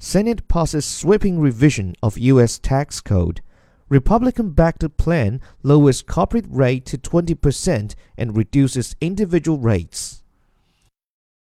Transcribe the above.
Senate passes sweeping revision of U.S. tax code. Republican backed plan lowers corporate rate to 20% and reduces individual rates.